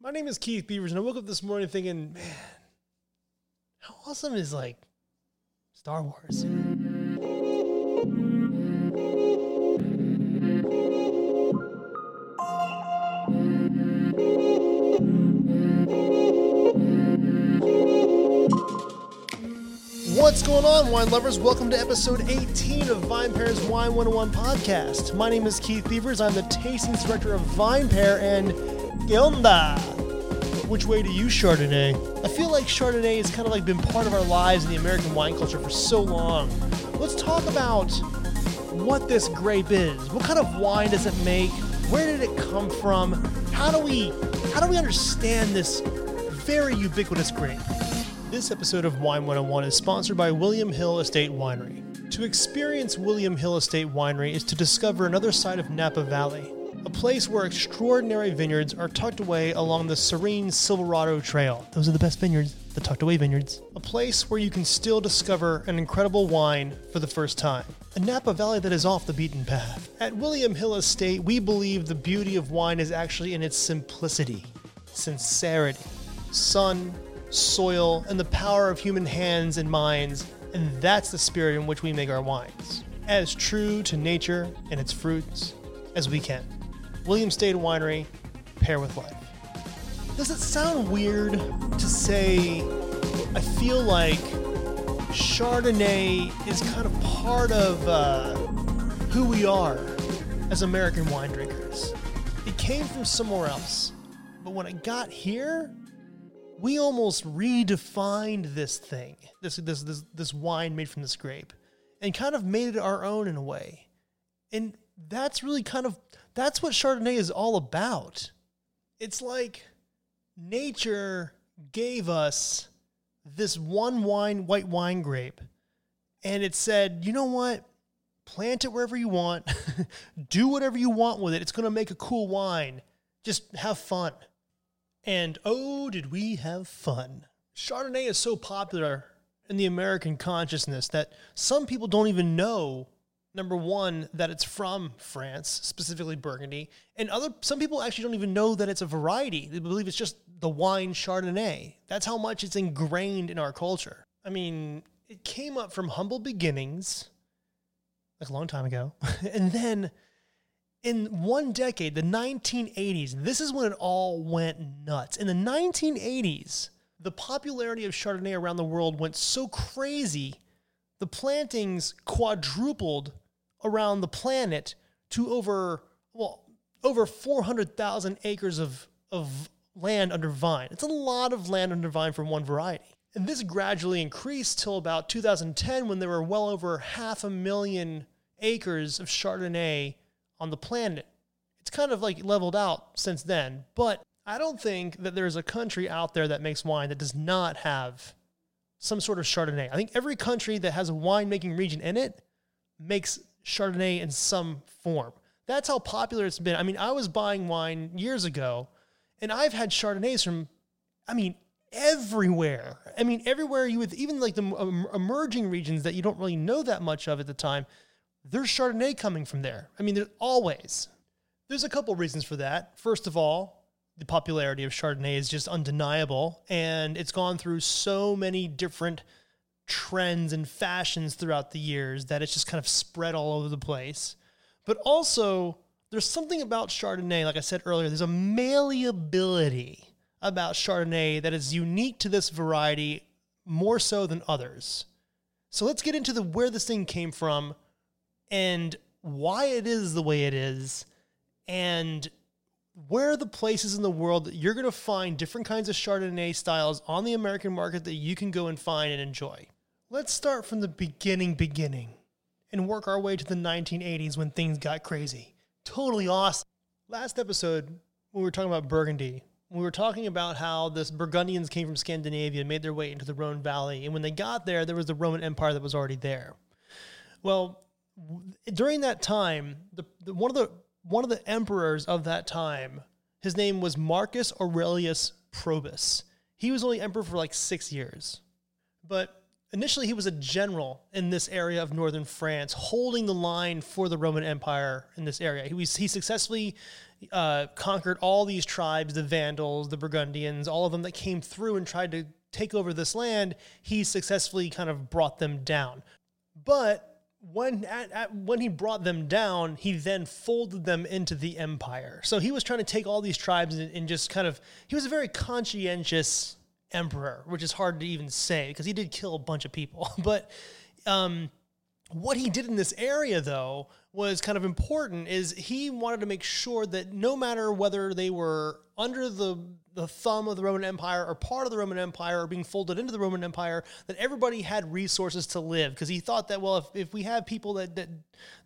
My name is Keith Beavers, and I woke up this morning thinking, man, how awesome is like Star Wars? What's going on, wine lovers? Welcome to episode 18 of VinePair's Wine 101 podcast. My name is Keith Beavers. I'm the tastings director of Vine Pair, and ¿Qué onda? Which way do you Chardonnay? I feel like Chardonnay has kind of like been part of our lives in the American wine culture for so long. Let's talk about what this grape is. What kind of wine does it make? Where did it come from? How do we how do we understand this very ubiquitous grape? This episode of Wine 101 is sponsored by William Hill Estate Winery. To experience William Hill Estate Winery is to discover another side of Napa Valley, a place where extraordinary vineyards are tucked away along the serene Silverado Trail. Those are the best vineyards, the tucked away vineyards. A place where you can still discover an incredible wine for the first time. A Napa Valley that is off the beaten path. At William Hill Estate, we believe the beauty of wine is actually in its simplicity, sincerity, sun, soil, and the power of human hands and minds, and that's the spirit in which we make our wines. As true to nature and its fruits as we can. William State Winery, pair with life. Does it sound weird to say I feel like Chardonnay is kind of part of uh, who we are as American wine drinkers? It came from somewhere else, but when it got here, we almost redefined this thing, this this this this wine made from this grape, and kind of made it our own in a way. And that's really kind of that's what Chardonnay is all about. It's like nature gave us this one wine, white wine grape, and it said, you know what? Plant it wherever you want, do whatever you want with it. It's going to make a cool wine. Just have fun. And oh, did we have fun! Chardonnay is so popular in the American consciousness that some people don't even know number one that it's from France, specifically Burgundy, and other some people actually don't even know that it's a variety. They believe it's just the wine Chardonnay. That's how much it's ingrained in our culture. I mean, it came up from humble beginnings, like a long time ago, and then in one decade, the 1980s, this is when it all went nuts. In the 1980s, the popularity of Chardonnay around the world went so crazy, the plantings quadrupled around the planet to over, well, over 400,000 acres of, of land under vine. It's a lot of land under vine for one variety. And this gradually increased till about 2010 when there were well over half a million acres of Chardonnay on the planet. It's kind of like leveled out since then, but I don't think that there's a country out there that makes wine that does not have some sort of Chardonnay. I think every country that has a winemaking region in it makes Chardonnay in some form. That's how popular it's been. I mean, I was buying wine years ago, and I've had Chardonnays from, I mean, everywhere. I mean, everywhere you would, even like the emerging regions that you don't really know that much of at the time, there's Chardonnay coming from there. I mean, there's always. There's a couple reasons for that. First of all, the popularity of Chardonnay is just undeniable, and it's gone through so many different trends and fashions throughout the years that it's just kind of spread all over the place. But also, there's something about Chardonnay, like I said earlier, there's a malleability about Chardonnay that is unique to this variety more so than others. So let's get into the where this thing came from, and why it is the way it is and where are the places in the world that you're going to find different kinds of Chardonnay styles on the American market that you can go and find and enjoy. Let's start from the beginning, beginning, and work our way to the 1980s when things got crazy. Totally awesome. Last episode, when we were talking about Burgundy, we were talking about how this Burgundians came from Scandinavia and made their way into the Rhone Valley. And when they got there, there was the Roman Empire that was already there. Well, during that time, the, the, one of the one of the emperors of that time, his name was Marcus Aurelius Probus. He was only emperor for like six years, but initially he was a general in this area of northern France, holding the line for the Roman Empire in this area. He was he successfully uh, conquered all these tribes, the Vandals, the Burgundians, all of them that came through and tried to take over this land. He successfully kind of brought them down, but when at, at, when he brought them down, he then folded them into the empire. So he was trying to take all these tribes and, and just kind of he was a very conscientious emperor, which is hard to even say because he did kill a bunch of people. But um, what he did in this area, though, was kind of important. Is he wanted to make sure that no matter whether they were under the the thumb of the Roman Empire or part of the Roman Empire or being folded into the Roman Empire, that everybody had resources to live. Because he thought that well, if, if we have people that that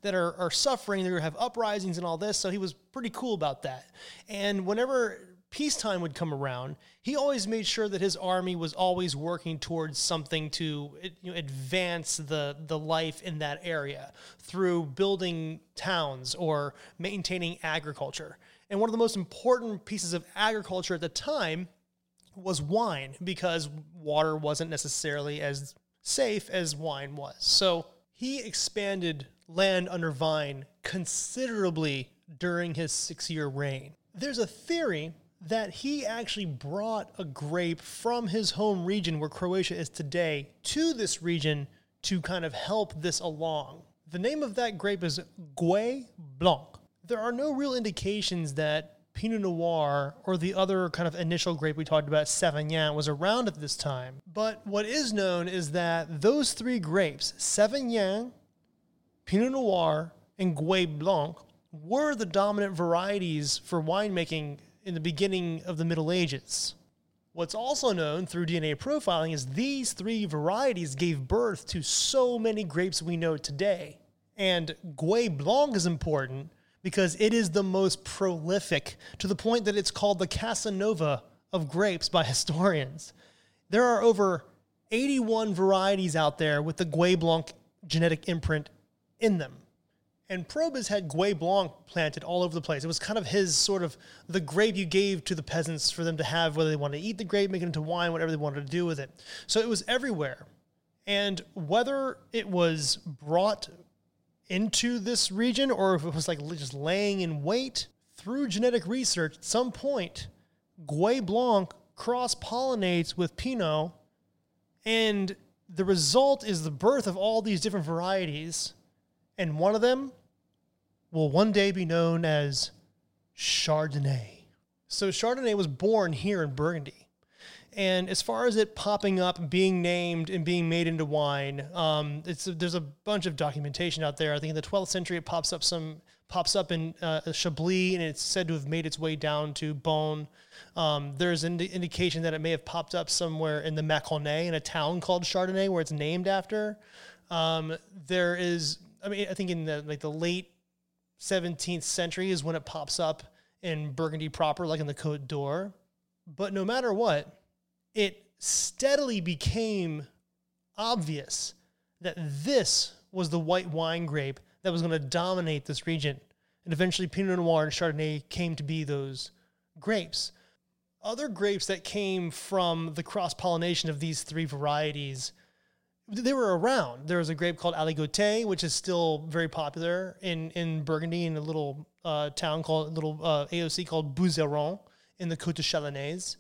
that are, are suffering, they're gonna have uprisings and all this. So he was pretty cool about that. And whenever peacetime would come around, he always made sure that his army was always working towards something to you know, advance the, the life in that area through building towns or maintaining agriculture. And one of the most important pieces of agriculture at the time was wine because water wasn't necessarily as safe as wine was. So he expanded land under vine considerably during his six year reign. There's a theory that he actually brought a grape from his home region, where Croatia is today, to this region to kind of help this along. The name of that grape is Gouais Blanc. There are no real indications that Pinot Noir or the other kind of initial grape we talked about, Savagnin, was around at this time. But what is known is that those three grapes, Savagnin, Pinot Noir, and Gouais Blanc, were the dominant varieties for winemaking in the beginning of the Middle Ages. What's also known through DNA profiling is these three varieties gave birth to so many grapes we know today. And Gouais Blanc is important because it is the most prolific to the point that it's called the Casanova of grapes by historians. There are over 81 varieties out there with the Gouais Blanc genetic imprint in them. And Probus had Gouais Blanc planted all over the place. It was kind of his sort of the grape you gave to the peasants for them to have, whether they wanted to eat the grape, make it into wine, whatever they wanted to do with it. So it was everywhere. And whether it was brought into this region or if it was like just laying in wait through genetic research, at some point, Gouais Blanc cross pollinates with Pinot. And the result is the birth of all these different varieties. And one of them will one day be known as Chardonnay. So, Chardonnay was born here in Burgundy. And as far as it popping up, being named, and being made into wine, um, it's there's a bunch of documentation out there. I think in the 12th century, it pops up some pops up in uh, Chablis, and it's said to have made its way down to Beaune. Um, there's an indication that it may have popped up somewhere in the Mâconnais, in a town called Chardonnay, where it's named after. Um, there is, I mean, I think in the like the late 17th century is when it pops up in Burgundy proper, like in the Côte d'Or. But no matter what, it steadily became obvious that this was the white wine grape that was going to dominate this region. And eventually, Pinot Noir and Chardonnay came to be those grapes. Other grapes that came from the cross pollination of these three varieties they were around. There was a grape called Aligoté, which is still very popular in, in Burgundy in a little uh, town called little uh, AOC called Bouzeron in the Côte de Chalonnaise.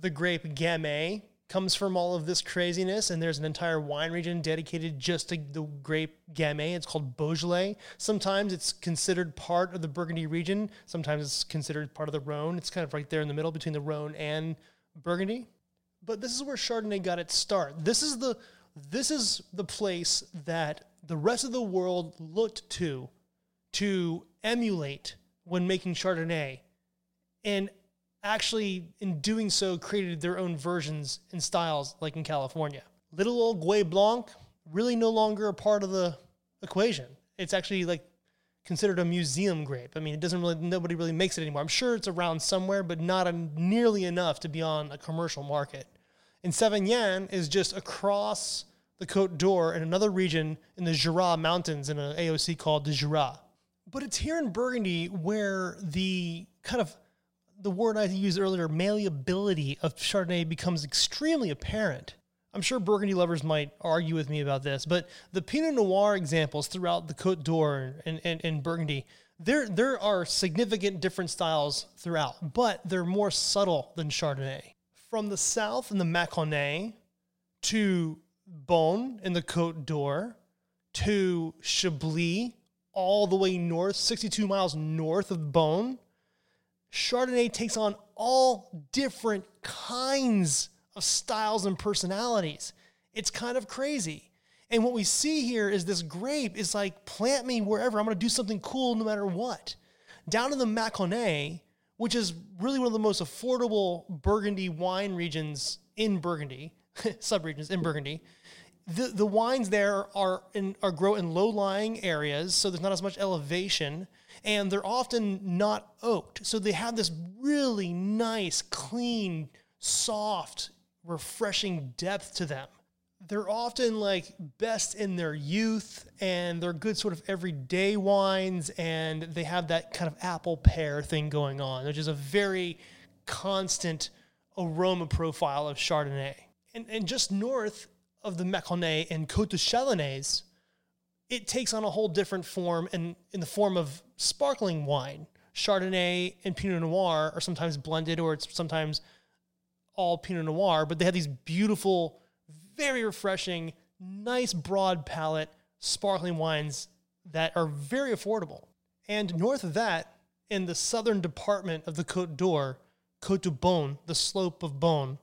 The grape Gamay comes from all of this craziness, and there's an entire wine region dedicated just to the grape Gamay. It's called Beaujolais. Sometimes it's considered part of the Burgundy region. Sometimes it's considered part of the Rhone. It's kind of right there in the middle between the Rhone and Burgundy. But this is where Chardonnay got its start. This is the this is the place that the rest of the world looked to to emulate when making Chardonnay. And actually, in doing so, created their own versions and styles, like in California. Little old Gouais Blanc, really no longer a part of the equation. It's actually like considered a museum grape. I mean, it doesn't really, nobody really makes it anymore. I'm sure it's around somewhere, but not a, nearly enough to be on a commercial market. And Savagnin is just across the Côte d'Or in another region in the Jura Mountains in an AOC called the Jura. But it's here in Burgundy where the kind of the word I used earlier, malleability of Chardonnay becomes extremely apparent. I'm sure Burgundy lovers might argue with me about this, but the Pinot Noir examples throughout the Côte d'Or and, and, and Burgundy, there, there are significant different styles throughout, but they're more subtle than Chardonnay. From the south in the Mâconnais to Beaune in the Côte d'Or to Chablis, all the way north, 62 miles north of Beaune, Chardonnay takes on all different kinds of styles and personalities. It's kind of crazy. And what we see here is this grape is like, plant me wherever. I'm going to do something cool no matter what. Down in the Mâconnais, which is really one of the most affordable Burgundy wine regions in Burgundy, subregions in Burgundy, the, the wines there are in, are grow in low lying areas, so there's not as much elevation, and they're often not oaked. So they have this really nice, clean, soft, refreshing depth to them. They're often like best in their youth and they're good sort of everyday wines and they have that kind of apple pear thing going on, which is a very constant aroma profile of Chardonnay. And, and just north of the Mâconnais and Côte de Chalonnaise, it takes on a whole different form in, in the form of sparkling wine. Chardonnay and Pinot Noir are sometimes blended or it's sometimes all Pinot Noir, but they have these beautiful, very refreshing, nice broad palate sparkling wines that are very affordable. And north of that, in the southern department of the Côte d'Or, Côte de Beaune, the slope of Beaune,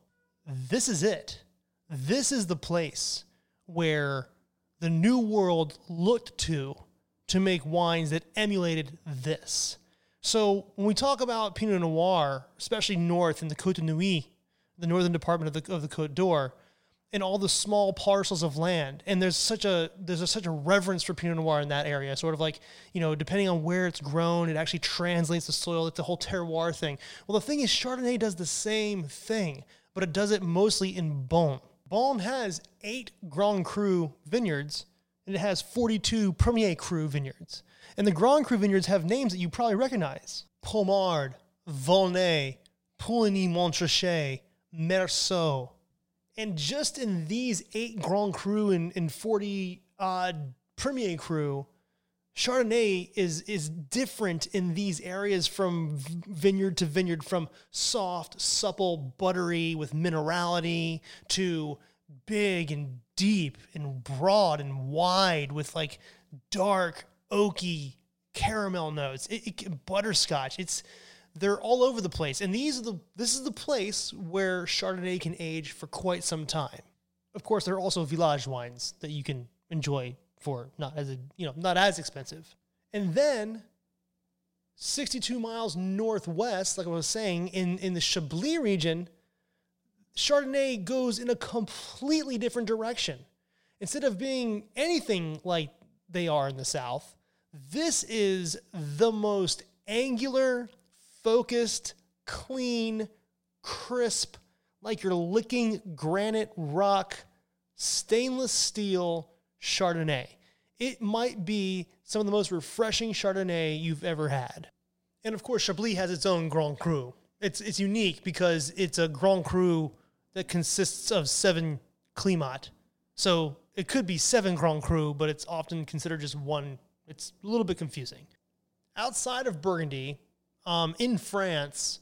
this is it. This is the place where the New World looked to to make wines that emulated this. So when we talk about Pinot Noir, especially north in the Côte de Nuits the northern department of the of the Côte d'Or, and all the small parcels of land. And there's such a there's a, such a reverence for Pinot Noir in that area. Sort of like you know, depending on where it's grown, it actually translates the soil. It's a whole terroir thing. Well, the thing is, Chardonnay does the same thing, but it does it mostly in Beaune. Beaune has eight Grand Cru vineyards, and it has 42 Premier Cru vineyards. And the Grand Cru vineyards have names that you probably recognize: Pommard, Volnay, Puligny-Montrachet, Meursault. And just in these eight Grand Cru and, and 40 uh, Premier Cru, Chardonnay is is different in these areas from vineyard to vineyard, from soft, supple, buttery with minerality to big and deep and broad and wide with like dark, oaky caramel notes. It, it, butterscotch. It's they're all over the place. And these are the this is the place where Chardonnay can age for quite some time. Of course, there are also village wines that you can enjoy for not as a, you know, not as expensive. And then 62 miles northwest, like I was saying, in, in the Chablis region, Chardonnay goes in a completely different direction. Instead of being anything like they are in the South, this is the most angular, focused, clean, crisp, like you're licking granite rock, stainless steel Chardonnay. It might be some of the most refreshing Chardonnay you've ever had. And of course, Chablis has its own Grand Cru. It's, it's unique because it's a Grand Cru that consists of seven Climat. So it could be seven Grand Cru, but it's often considered just one. It's a little bit confusing. Outside of Burgundy, um, in France,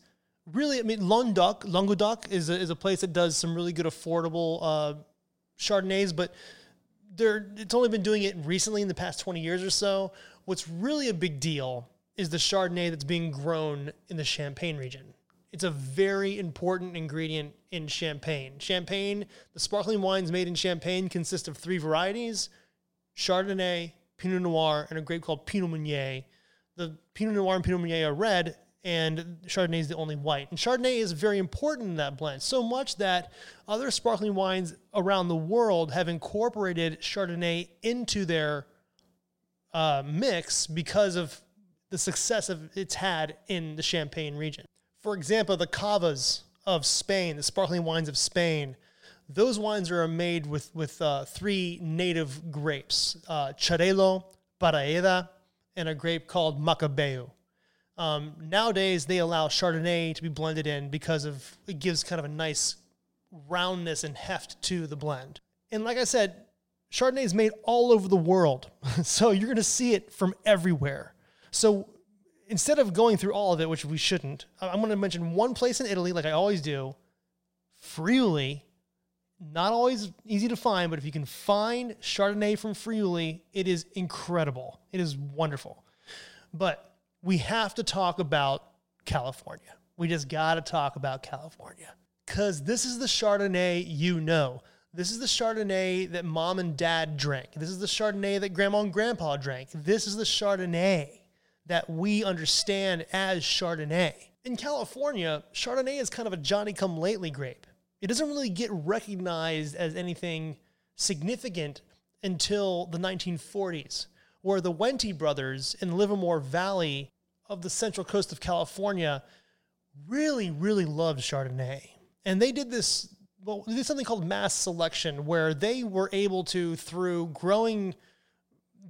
really, I mean, Languedoc, Languedoc is a, is a place that does some really good affordable uh, Chardonnays, but they're, it's only been doing it recently in the past 20 years or so. What's really a big deal is the Chardonnay that's being grown in the Champagne region. It's a very important ingredient in Champagne. Champagne, the sparkling wines made in Champagne consist of three varieties Chardonnay, Pinot Noir, and a grape called Pinot Meunier the Pinot Noir and Pinot Meunier are red, and Chardonnay is the only white. And Chardonnay is very important in that blend, so much that other sparkling wines around the world have incorporated Chardonnay into their uh, mix because of the success of it's had in the Champagne region. For example, the cavas of Spain, the sparkling wines of Spain, those wines are made with with uh, three native grapes: uh, Xarel·lo, Parellada, and a grape called Macabeu. Um, nowadays, they allow Chardonnay to be blended in because of it gives kind of a nice roundness and heft to the blend. And like I said, Chardonnay is made all over the world. so you're going to see it from everywhere. So instead of going through all of it, which we shouldn't, I'm going to mention one place in Italy, like I always do Friuli. Not always easy to find, but if you can find Chardonnay from Friuli, it is incredible. It is wonderful. But we have to talk about California. We just got to talk about California because this is the Chardonnay you know. This is the Chardonnay that mom and dad drank. This is the Chardonnay that grandma and grandpa drank. This is the Chardonnay that we understand as Chardonnay. In California, Chardonnay is kind of a Johnny come lately grape. It doesn't really get recognized as anything significant until the 1940s, where the Wente brothers in Livermore Valley of the central coast of California really, really loved Chardonnay. And they did this well, they did something called mass selection, where they were able to, through growing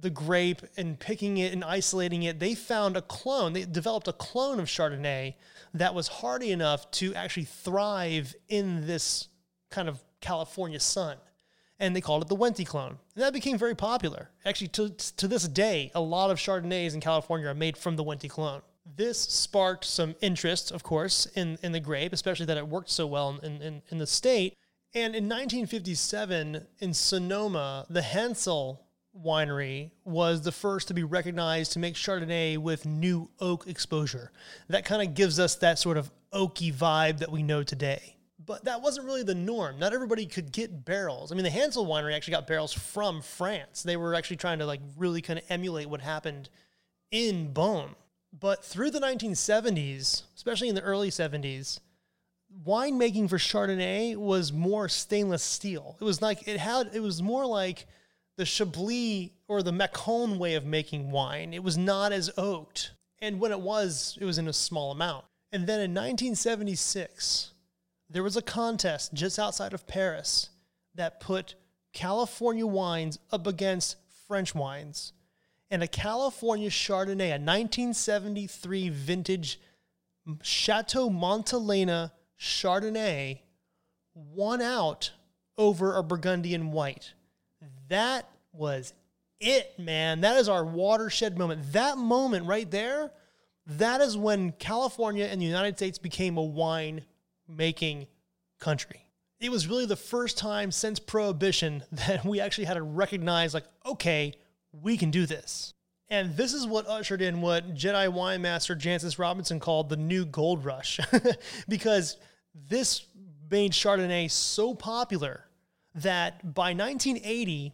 the grape and picking it and isolating it, they found a clone. They developed a clone of Chardonnay that was hardy enough to actually thrive in this kind of California sun. And they called it the Wente clone. And that became very popular. Actually, to, to this day, a lot of Chardonnays in California are made from the Wente clone. This sparked some interest, of course, in, in the grape, especially that it worked so well in, in, in the state. And in 1957, in Sonoma, the Hanzell winery was the first to be recognized to make Chardonnay with new oak exposure. That kind of gives us that sort of oaky vibe that we know today. But that wasn't really the norm. Not everybody could get barrels. I mean, the Hanzell winery actually got barrels from France. They were actually trying to like really kind of emulate what happened in Beaune. But through the 1970s, especially in the early 70s, winemaking for Chardonnay was more stainless steel. It was like it had it was more like the Chablis or the Macon way of making wine. It was not as oaked. And when it was, it was in a small amount. And then in 1976, there was a contest just outside of Paris that put California wines up against French wines and a California Chardonnay, a 1973 vintage Chateau Montelena Chardonnay, won out over a Burgundian white. That was it, man. That is our watershed moment. That moment right there, that is when California and the United States became a wine making country. It was really the first time since Prohibition that we actually had to recognize, like, okay, we can do this. And this is what ushered in what Jedi wine master Jancis Robinson called the new gold rush, because this made Chardonnay so popular that by 1980,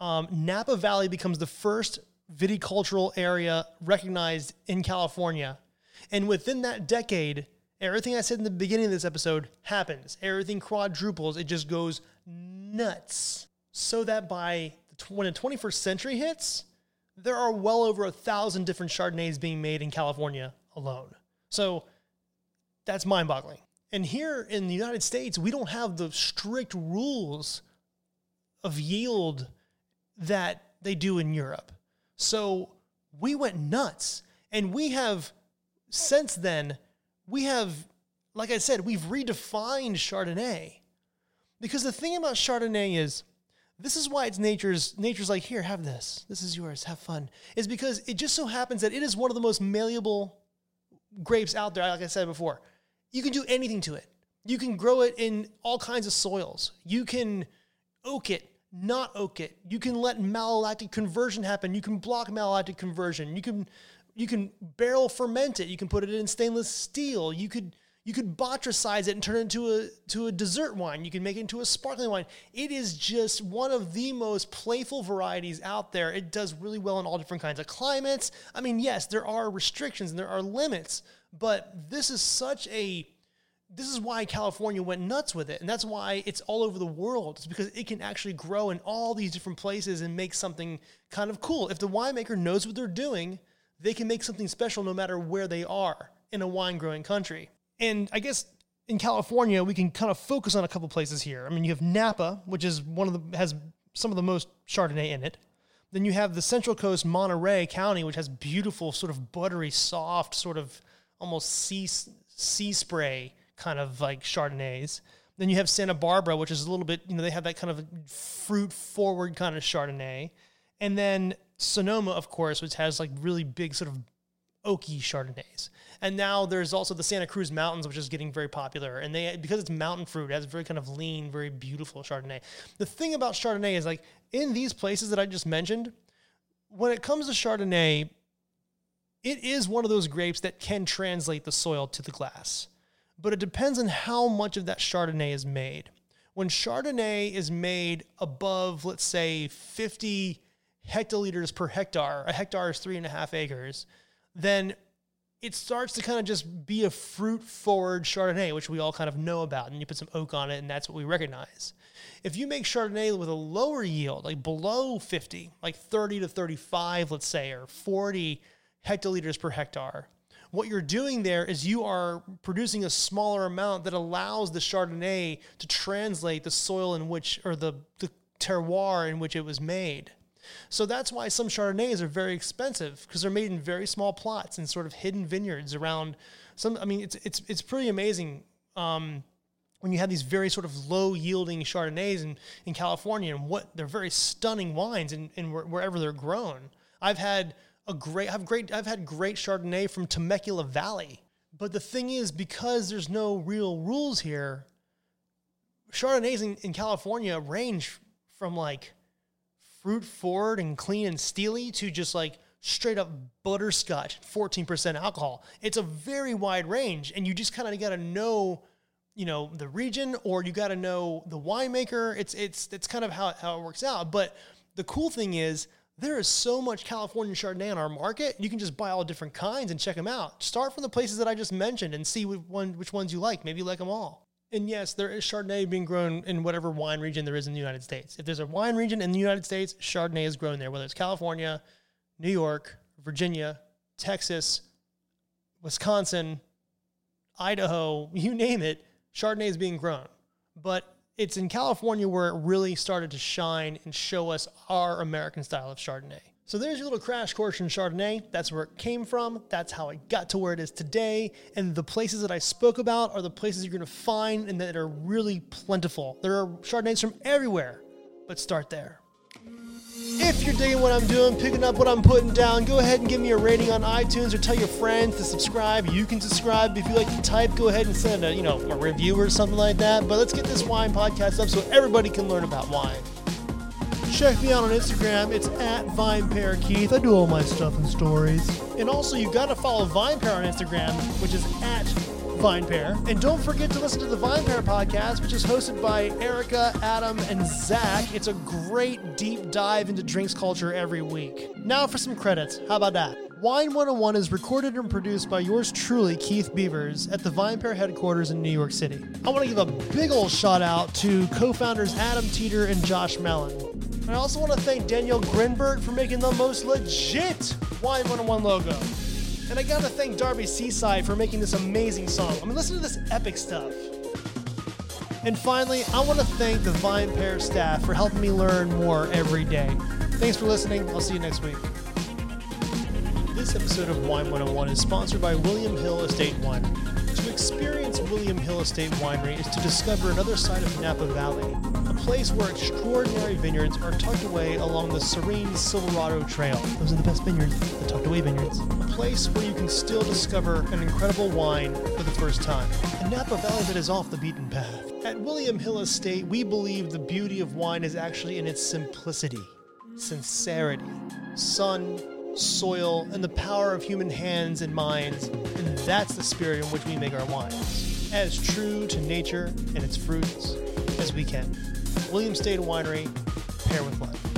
um, Napa Valley becomes the first viticultural area recognized in California. And within that decade, everything I said in the beginning of this episode happens. Everything quadruples. It just goes nuts. So that by when the 21st century hits, there are well over a thousand different Chardonnays being made in California alone. So that's mind boggling. And here in the United States, we don't have the strict rules of yield that they do in Europe. So we went nuts. And we have, since then, we have, like I said, we've redefined Chardonnay. Because the thing about Chardonnay is, this is why it's nature's nature's like here have this this is yours have fun is because it just so happens that it is one of the most malleable grapes out there like i said before you can do anything to it you can grow it in all kinds of soils you can oak it not oak it you can let malolactic conversion happen you can block malolactic conversion you can you can barrel ferment it you can put it in stainless steel you could you could botrytize it and turn it into a to a dessert wine. You can make it into a sparkling wine. It is just one of the most playful varieties out there. It does really well in all different kinds of climates. I mean, yes, there are restrictions and there are limits, but this is such a this is why California went nuts with it. And that's why it's all over the world. It's because it can actually grow in all these different places and make something kind of cool. If the winemaker knows what they're doing, they can make something special no matter where they are in a wine growing country. And I guess in California, we can kind of focus on a couple places here. I mean, you have Napa, which is one of the has some of the most Chardonnay in it. Then you have the Central Coast, Monterey County, which has beautiful, sort of buttery, soft, sort of almost sea sea spray kind of like Chardonnays. Then you have Santa Barbara, which is a little bit, you know, they have that kind of fruit forward kind of Chardonnay. And then Sonoma, of course, which has like really big sort of oaky Chardonnays. And now there's also the Santa Cruz Mountains, which is getting very popular. And they because it's mountain fruit, it has very kind of lean, very beautiful Chardonnay. The thing about Chardonnay is like in these places that I just mentioned, when it comes to Chardonnay, it is one of those grapes that can translate the soil to the glass. But it depends on how much of that Chardonnay is made. When Chardonnay is made above, let's say, 50 hectoliters per hectare, a hectare is three and a half acres, then it starts to kind of just be a fruit forward Chardonnay, which we all kind of know about. And you put some oak on it, and that's what we recognize. If you make Chardonnay with a lower yield, like below 50, like 30 to 35, let's say, or 40 hectoliters per hectare, what you're doing there is you are producing a smaller amount that allows the Chardonnay to translate the soil in which, or the, the terroir in which it was made. So that's why some Chardonnays are very expensive because they're made in very small plots and sort of hidden vineyards around some. I mean, it's it's it's pretty amazing um, when you have these very sort of low yielding Chardonnays in, in California and what they're very stunning wines in, in wherever they're grown. I've had a great I've great I've had great Chardonnay from Temecula Valley. But the thing is, because there's no real rules here, Chardonnays in, in California range from like fruit forward and clean and steely to just like straight up butterscotch, 14% alcohol. It's a very wide range, and you just kind of got to know, you know, the region or you got to know the winemaker. It's it's it's kind of how how it works out. But the cool thing is there is so much California Chardonnay on our market. You can just buy all different kinds and check them out. Start from the places that I just mentioned and see which, one, which ones you like. Maybe you like them all. And yes, there is Chardonnay being grown in whatever wine region there is in the United States. If there's a wine region in the United States, Chardonnay is grown there, whether it's California, New York, Virginia, Texas, Wisconsin, Idaho, you name it, Chardonnay is being grown. But it's in California where it really started to shine and show us our American style of Chardonnay. So there's your little crash course in Chardonnay. That's where it came from. That's how it got to where it is today. And the places that I spoke about are the places you're going to find and that are really plentiful. There are Chardonnays from everywhere, but start there. If you're digging what I'm doing, picking up what I'm putting down, go ahead and give me a rating on iTunes or tell your friends to subscribe. You can subscribe if you like to type. Go ahead and send a you know a review or something like that. But let's get this wine podcast up so everybody can learn about wine. Check me out on Instagram. It's at VinePair Keith. I do all my stuff and stories. And also, you've got to follow VinePair on Instagram, which is at VinePair. And don't forget to listen to the VinePair podcast, which is hosted by Erica, Adam, and Zach. It's a great deep dive into drinks culture every week. Now for some credits. How about that? Wine 101 is recorded and produced by yours truly, Keith Beavers, at the VinePair headquarters in New York City. I want to give a big old shout out to co founders Adam Teeter and Josh Malin. I also want to thank Danielle Grinberg for making the most legit Wine 101 logo. And I gotta thank Darby Cici for making this amazing song. I mean, listen to this epic stuff. And finally, I want to thank the VinePair staff for helping me learn more every day. Thanks for listening. I'll see you next week. This episode of Wine 101 is sponsored by William Hill Estate Winery. Experience William Hill Estate Winery is to discover another side of Napa Valley, a place where extraordinary vineyards are tucked away along the serene Silverado Trail. Those are the best vineyards, the tucked away vineyards. A place where you can still discover an incredible wine for the first time. A Napa Valley that is off the beaten path. At William Hill Estate, we believe the beauty of wine is actually in its simplicity, sincerity, sun, soil, and the power of human hands and minds, that's the spirit in which we make our wines. As true to nature and its fruits as we can. William State Winery, pair with life.